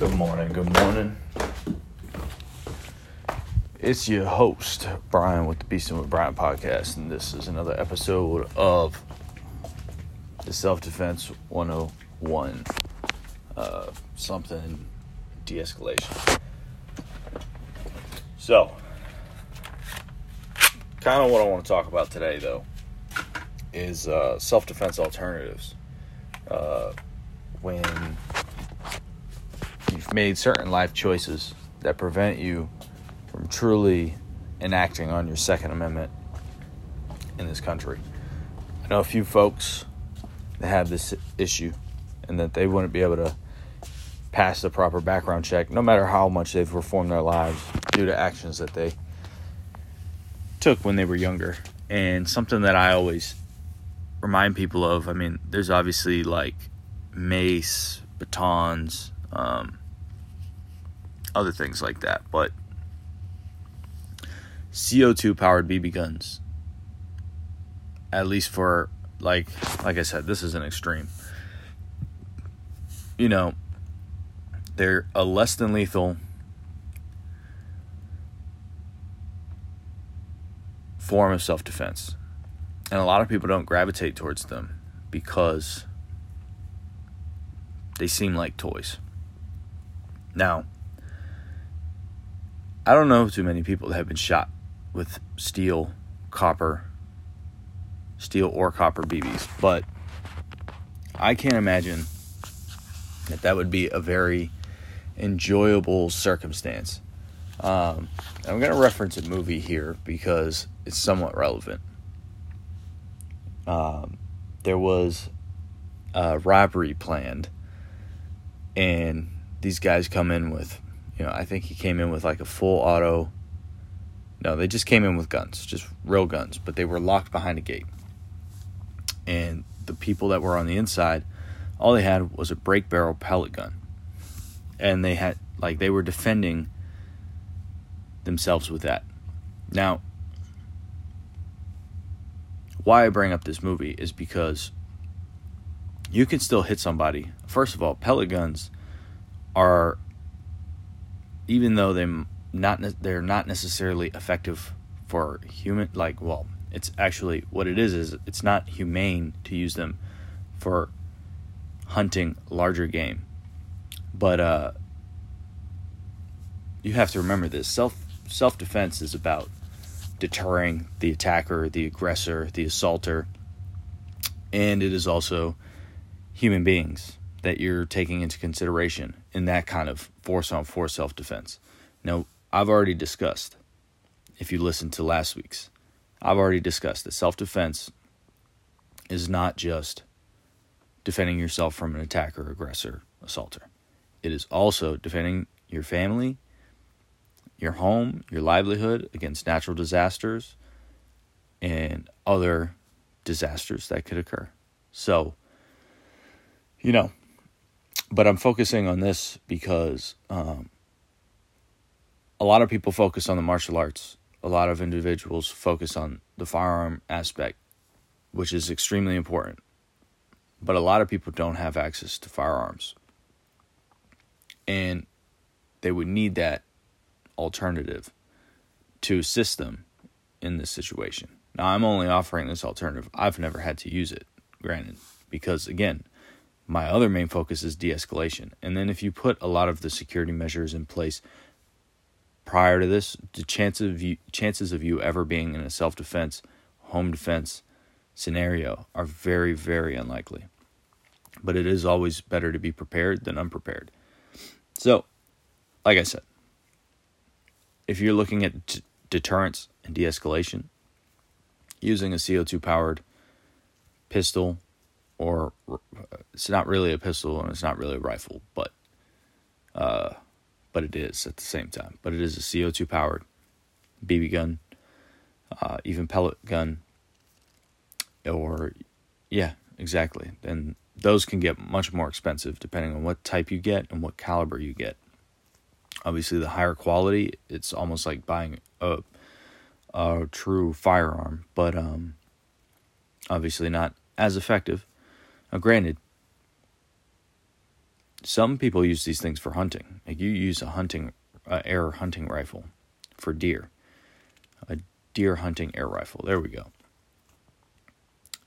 Good morning, good morning. It's your host, Brian, with the Beastin' with Brian podcast, and this is another episode of the Self Defense 101 uh, something de escalation. So, kind of what I want to talk about today, though, is uh, self defense alternatives. Uh, when you've made certain life choices that prevent you from truly enacting on your Second Amendment in this country. I know a few folks that have this issue and that they wouldn't be able to pass the proper background check no matter how much they've reformed their lives due to actions that they took when they were younger. And something that I always remind people of I mean, there's obviously like mace, batons, um, other things like that. But CO2 powered BB guns, at least for like like I said, this is an extreme. You know, they're a less than lethal form of self defense. And a lot of people don't gravitate towards them because they seem like toys. Now, I don't know too many people that have been shot with steel, copper, steel or copper BBs, but I can't imagine that that would be a very enjoyable circumstance. Um, I'm going to reference a movie here because it's somewhat relevant. Um, there was a robbery planned, and these guys come in with, you know, I think he came in with like a full auto. No, they just came in with guns, just real guns, but they were locked behind a gate. And the people that were on the inside, all they had was a break barrel pellet gun. And they had, like, they were defending themselves with that. Now, why I bring up this movie is because you can still hit somebody. First of all, pellet guns are even though they not they're not necessarily effective for human like well, it's actually what it is is it's not humane to use them for hunting larger game. But uh you have to remember this self self defense is about deterring the attacker, the aggressor, the assaulter, and it is also human beings that you're taking into consideration in that kind of force on force self defense. Now, I've already discussed, if you listened to last week's, I've already discussed that self defense is not just defending yourself from an attacker, aggressor, assaulter. It is also defending your family, your home, your livelihood against natural disasters and other disasters that could occur. So, you know, but I'm focusing on this because um, a lot of people focus on the martial arts. A lot of individuals focus on the firearm aspect, which is extremely important. But a lot of people don't have access to firearms. And they would need that alternative to assist them in this situation. Now, I'm only offering this alternative. I've never had to use it, granted, because again, my other main focus is de escalation. And then if you put a lot of the security measures in place prior to this, the chances of you, chances of you ever being in a self defense, home defense scenario are very, very unlikely. But it is always better to be prepared than unprepared. So, like I said, if you're looking at d- deterrence and de escalation, using a CO2 powered pistol, or it's not really a pistol and it's not really a rifle, but uh, but it is at the same time. But it is a CO2 powered BB gun, uh, even pellet gun, or yeah, exactly. And those can get much more expensive depending on what type you get and what caliber you get obviously the higher quality it's almost like buying a, a true firearm but um, obviously not as effective now granted some people use these things for hunting. Like you use a hunting uh, air hunting rifle for deer, a deer hunting air rifle. There we go.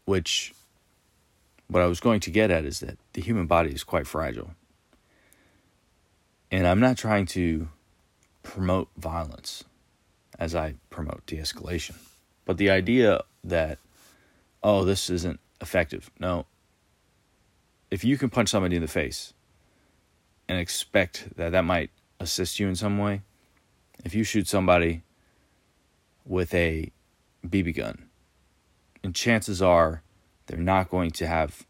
Which, what I was going to get at is that the human body is quite fragile. And I'm not trying to promote violence as I promote de escalation. But the idea that, oh, this isn't effective. No. If you can punch somebody in the face and expect that that might assist you in some way, if you shoot somebody with a BB gun, and chances are they're not going to have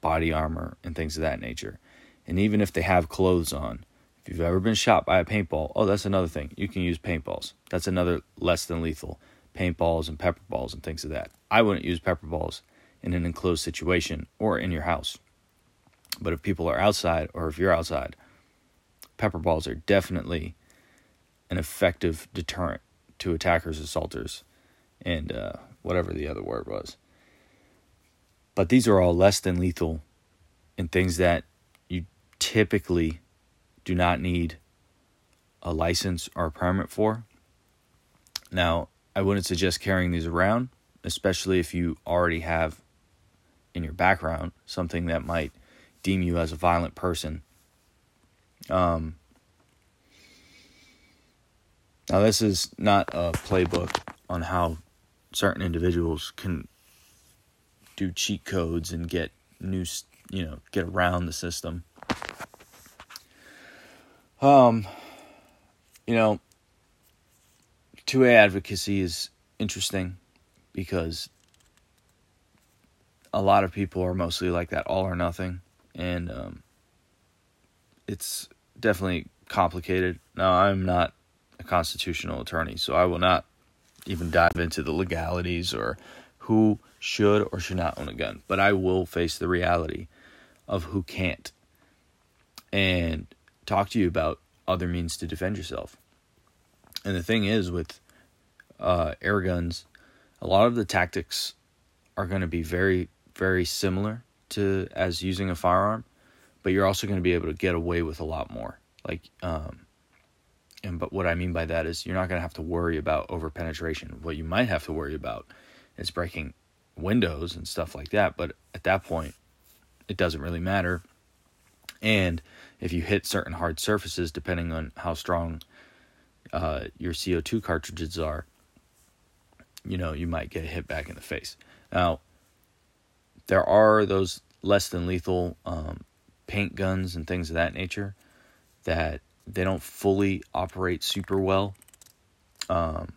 body armor and things of that nature. And even if they have clothes on, if you've ever been shot by a paintball, oh, that's another thing. You can use paintballs. That's another less than lethal. Paintballs and pepper balls and things of that. I wouldn't use pepper balls in an enclosed situation or in your house. But if people are outside or if you're outside, pepper balls are definitely an effective deterrent to attackers, assaulters, and uh, whatever the other word was. But these are all less than lethal and things that you typically do not need a license or a permit for. Now, I wouldn't suggest carrying these around, especially if you already have in your background something that might deem you as a violent person. Um, now, this is not a playbook on how certain individuals can do cheat codes and get new, you know, get around the system. Um, you know, 2A advocacy is interesting because a lot of people are mostly like that all or nothing and um, it's definitely complicated. Now i'm not a constitutional attorney so i will not even dive into the legalities or who should or should not own a gun but i will face the reality of who can't and talk to you about other means to defend yourself. And the thing is with uh, air guns a lot of the tactics are going to be very very similar to as using a firearm, but you're also going to be able to get away with a lot more. Like, um, and but what I mean by that is you're not going to have to worry about over penetration. What you might have to worry about is breaking windows and stuff like that. But at that point, it doesn't really matter. And if you hit certain hard surfaces, depending on how strong uh, your CO2 cartridges are, you know, you might get hit back in the face. Now, there are those less than lethal um, paint guns and things of that nature that they don't fully operate super well. Um,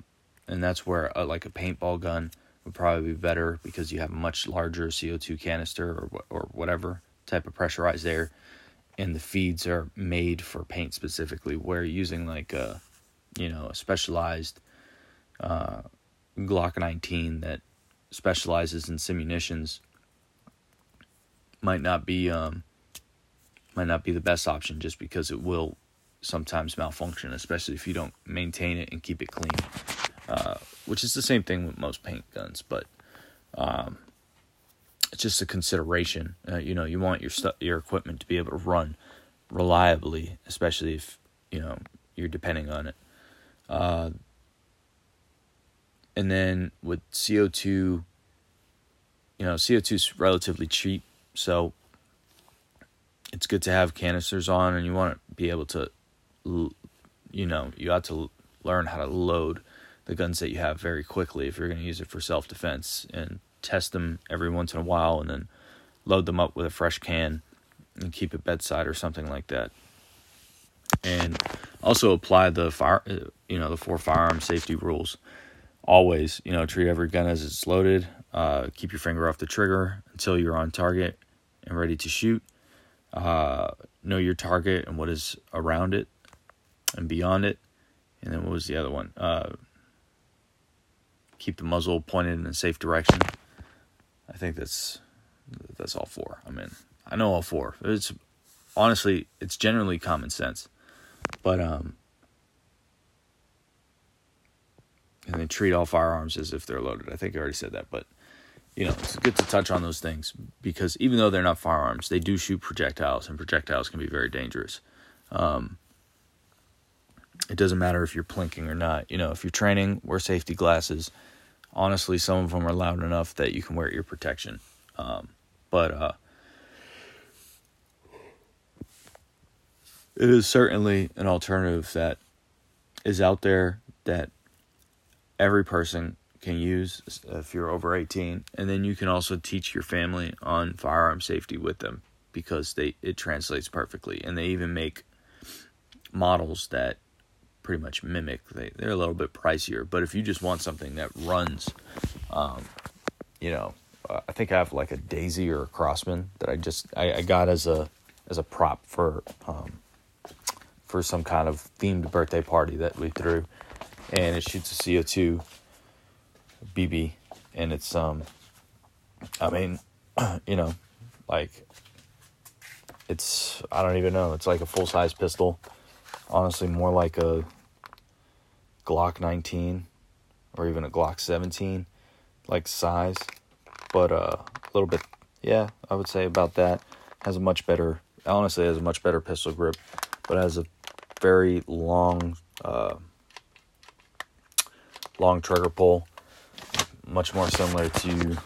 and that's where uh, like a paintball gun would probably be better because you have a much larger CO2 canister or or whatever type of pressurized air, and the feeds are made for paint specifically. Where using like a you know a specialized uh, Glock 19 that specializes in simunitions might not be um, might not be the best option just because it will sometimes malfunction, especially if you don't maintain it and keep it clean. Uh, which is the same thing with most paint guns, but um, it's just a consideration. Uh, you know, you want your stuff, your equipment to be able to run reliably, especially if you know you're depending on it. Uh, and then with CO2, you know, CO2 is relatively cheap so it's good to have canisters on, and you want to be able to, you know, you have to learn how to load the guns that you have very quickly if you're going to use it for self defense and test them every once in a while and then load them up with a fresh can and keep it bedside or something like that. And also apply the fire, uh, you know, the four firearm safety rules. Always, you know, treat every gun as it's loaded. Uh, keep your finger off the trigger until you're on target and ready to shoot. Uh, know your target and what is around it and beyond it. And then what was the other one? Uh, keep the muzzle pointed in a safe direction. I think that's that's all four. I mean, I know all four. It's honestly, it's generally common sense, but um, and then treat all firearms as if they're loaded. I think I already said that, but you know, it's good to touch on those things because even though they're not firearms, they do shoot projectiles, and projectiles can be very dangerous. Um, it doesn't matter if you're plinking or not. You know, if you're training, wear safety glasses. Honestly, some of them are loud enough that you can wear ear protection. Um, but uh, it is certainly an alternative that is out there that every person can use if you're over 18 and then you can also teach your family on firearm safety with them because they it translates perfectly. And they even make models that pretty much mimic they, they're a little bit pricier. But if you just want something that runs um, you know uh, i think i have like a daisy or a Crosman that i just I, I got as a as a prop for um, for some kind of themed birthday party that we threw. And it shoots a co2 BB, and it's um, I mean, you know, like it's I don't even know. It's like a full size pistol. Honestly, more like a Glock 19 or even a Glock 17, like size, but uh, a little bit. Yeah, I would say about that. Has a much better. Honestly, has a much better pistol grip, but has a very long, uh, long trigger pull much more similar to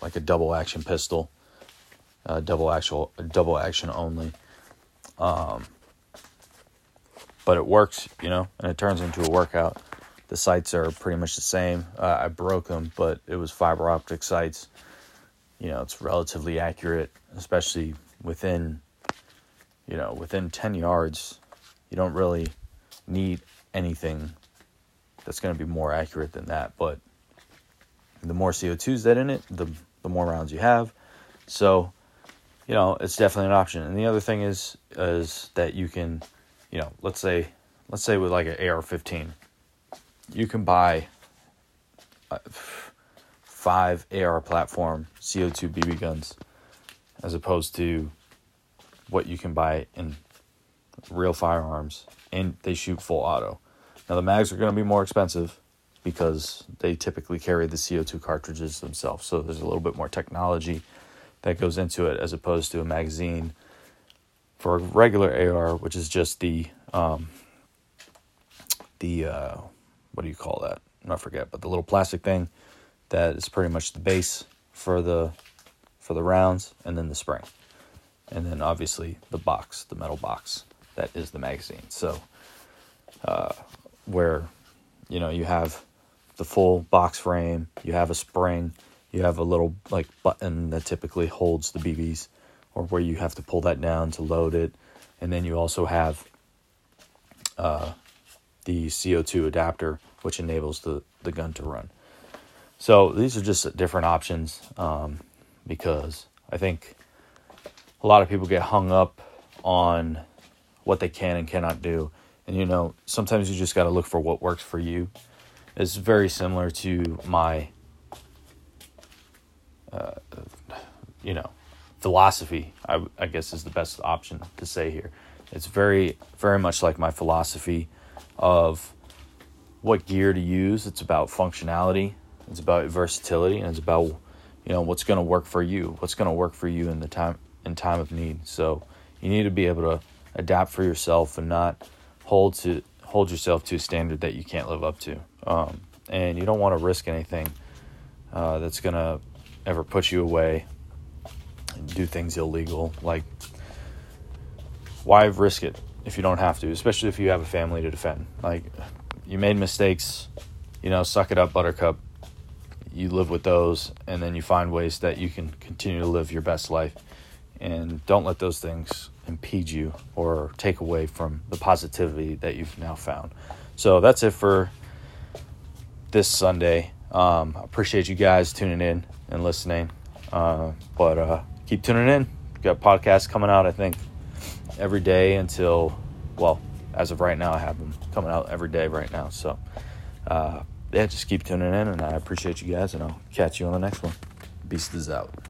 like a double action pistol, uh, double actual, double action only. Um, but it works, you know, and it turns into a workout. The sights are pretty much the same. Uh, I broke them, but it was fiber optic sights. You know, it's relatively accurate, especially within, you know, within 10 yards. You don't really need anything that's going to be more accurate than that. But the more CO2s that in it, the the more rounds you have. So, you know, it's definitely an option. And the other thing is is that you can, you know, let's say let's say with like an AR-15, you can buy uh, five AR platform CO2 BB guns as opposed to what you can buy in real firearms and they shoot full auto. Now the mags are going to be more expensive because they typically carry the CO2 cartridges themselves. So there's a little bit more technology that goes into it as opposed to a magazine for a regular AR, which is just the um, the uh, what do you call that? I forget, but the little plastic thing that is pretty much the base for the for the rounds, and then the spring, and then obviously the box, the metal box that is the magazine. So uh, where you know you have the full box frame. You have a spring. You have a little like button that typically holds the BBs, or where you have to pull that down to load it, and then you also have uh, the CO2 adapter, which enables the the gun to run. So these are just different options um, because I think a lot of people get hung up on what they can and cannot do. And you know, sometimes you just got to look for what works for you is very similar to my, uh, you know, philosophy. I, I guess is the best option to say here. It's very, very much like my philosophy of what gear to use. It's about functionality. It's about versatility, and it's about you know what's going to work for you. What's going to work for you in the time in time of need. So you need to be able to adapt for yourself and not hold to hold yourself to a standard that you can't live up to. Um, and you don't want to risk anything uh, that's going to ever put you away and do things illegal. Like, why risk it if you don't have to, especially if you have a family to defend? Like, you made mistakes, you know, suck it up, buttercup. You live with those, and then you find ways that you can continue to live your best life. And don't let those things impede you or take away from the positivity that you've now found. So that's it for this Sunday. Um, appreciate you guys tuning in and listening. Uh, but uh, keep tuning in. We've got podcasts coming out, I think, every day until, well, as of right now, I have them coming out every day right now. So, uh, yeah, just keep tuning in, and I appreciate you guys, and I'll catch you on the next one. Beast is out.